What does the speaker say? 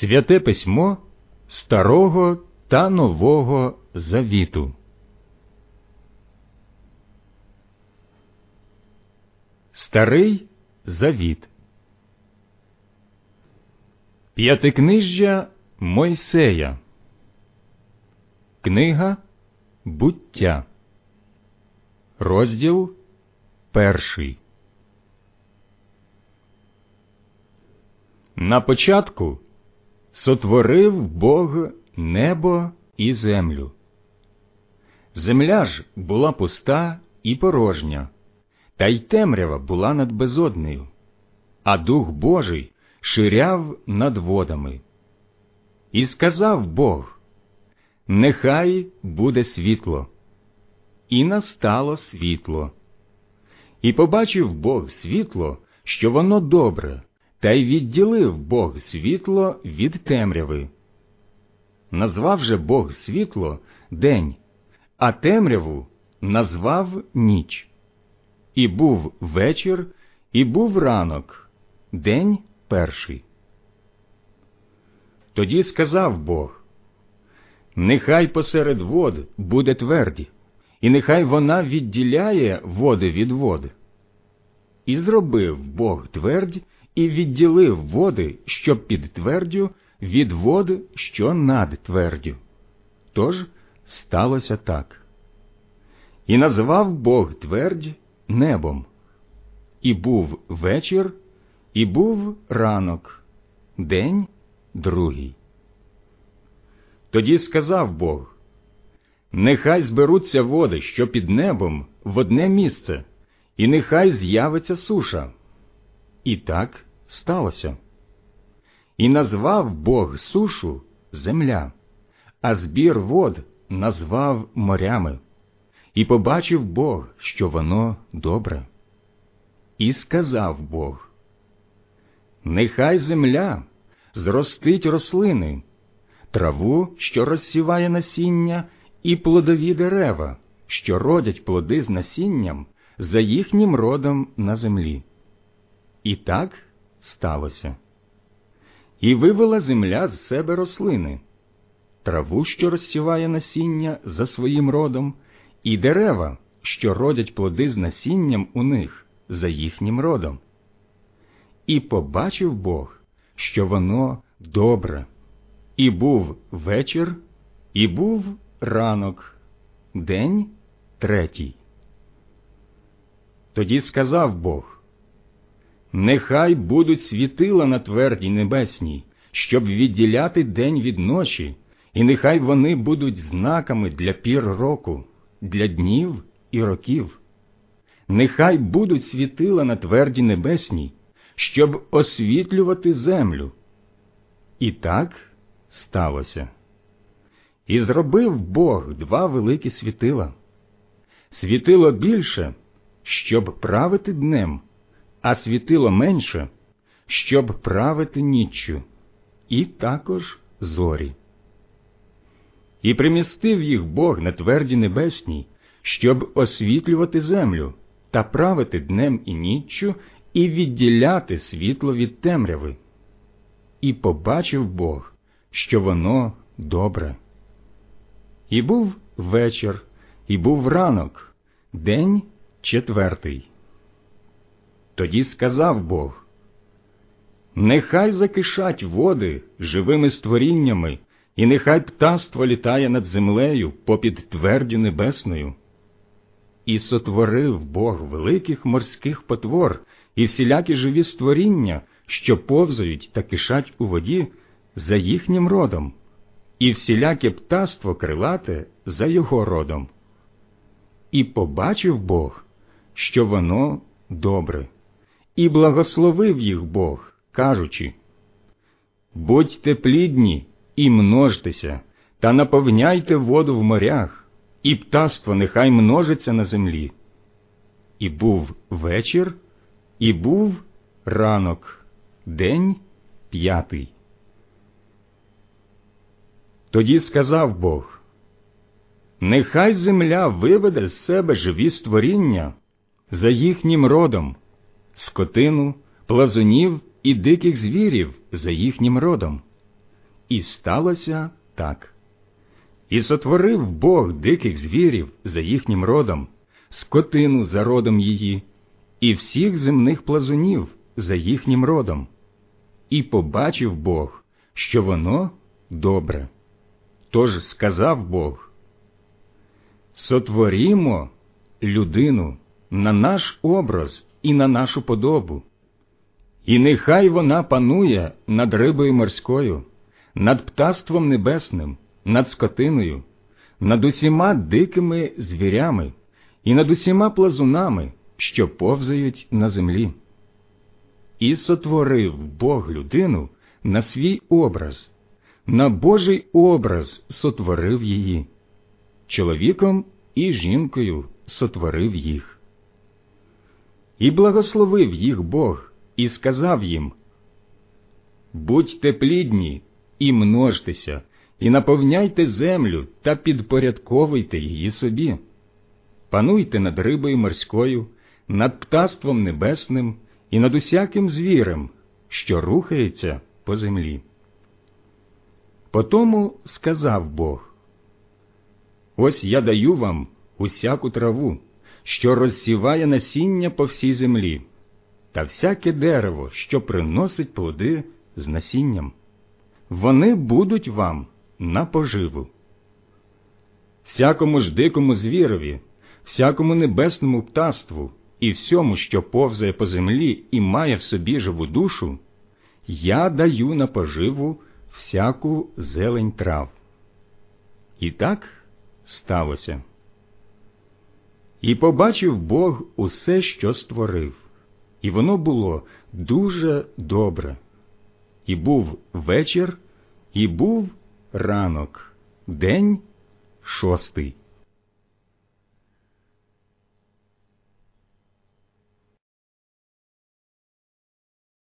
Святе письмо Старого та Нового Завіту. Старий Завіт. П'ятикнижжя Мойсея. Книга Буття. Розділ перший. На початку сотворив Бог небо і землю. Земля ж була пуста і порожня, та й темрява була над безоднею, а Дух Божий ширяв над водами. І сказав Бог: Нехай буде світло. І настало світло. І побачив Бог світло, що воно добре, та й відділив Бог світло від темряви. Назвав же Бог світло день, а темряву назвав ніч. І був вечір, і був ранок, день перший. Тоді сказав Бог: Нехай посеред вод буде тверді, і нехай вона відділяє води від води. І зробив Бог твердь і відділив води, що під твердю, від води, що над твердю. Тож сталося так. І назвав Бог твердь небом. І був вечір, і був ранок, день другий. Тоді сказав Бог: Нехай зберуться води, що під небом, в одне місце, і нехай з'явиться суша. І так сталося. І назвав Бог сушу земля, а збір вод назвав морями, і побачив Бог, що воно добре. І сказав Бог: Нехай земля зростить рослини, траву, що розсіває насіння, і плодові дерева, що родять плоди з насінням за їхнім родом на землі. І так сталося. І вивела земля з себе рослини, траву, що розсіває насіння за своїм родом, і дерева, що родять плоди з насінням у них за їхнім родом. І побачив Бог, що воно добре, і був вечір, і був ранок, день третій. Тоді сказав Бог Нехай будуть світила на твердій небесній, щоб відділяти день від ночі, і нехай вони будуть знаками для пір року, для днів і років. Нехай будуть світила на твердій небесній, щоб освітлювати землю. І так сталося. І зробив Бог два великі світила. Світило більше, щоб правити днем а світило менше, щоб правити ніччю, і також зорі. І примістив їх Бог на тверді небесній, щоб освітлювати землю та правити днем і ніччю, і відділяти світло від темряви. І побачив Бог, що воно добре. І був вечір, і був ранок, день четвертий. Тоді сказав Бог Нехай закишать води живими створіннями, і нехай птаство літає над землею попід твердю небесною. І сотворив Бог великих морських потвор і всілякі живі створіння, що повзають та кишать у воді за їхнім родом, і всіляке птаство крилате за його родом. І побачив Бог, що воно добре. І благословив їх Бог, кажучи Будьте плідні і множтеся, та наповняйте воду в морях, і птаство нехай множиться на землі. І був вечір, і був ранок, день п'ятий. Тоді сказав Бог Нехай земля виведе з себе живі створіння за їхнім родом скотину, плазунів і диких звірів за їхнім родом, І сталося так. І сотворив Бог диких звірів за їхнім родом, скотину за родом її, і всіх земних плазунів за їхнім родом. І побачив Бог, що воно добре. Тож сказав Бог Сотворімо людину на наш образ і на нашу подобу, і нехай вона панує над рибою морською, над птаством небесним, над скотиною, над усіма дикими звірями і над усіма плазунами, що повзають на землі. І сотворив Бог людину на свій образ, на Божий образ сотворив її, чоловіком і жінкою сотворив їх. І благословив їх Бог і сказав їм Будьте плідні і множтеся, і наповняйте землю та підпорядковуйте її собі, пануйте над рибою морською, над птаством небесним і над усяким звірем, що рухається по землі. Потому сказав Бог Ось я даю вам усяку траву, що розсіває насіння по всій землі, та всяке дерево, що приносить плоди з насінням. Вони будуть вам на поживу. Всякому ж дикому звірові, всякому небесному птаству і всьому, що повзає по землі і має в собі живу душу, я даю на поживу всяку зелень трав. І так сталося. І побачив Бог усе, що створив, і воно було дуже добре. І був вечір, і був ранок, день шостий.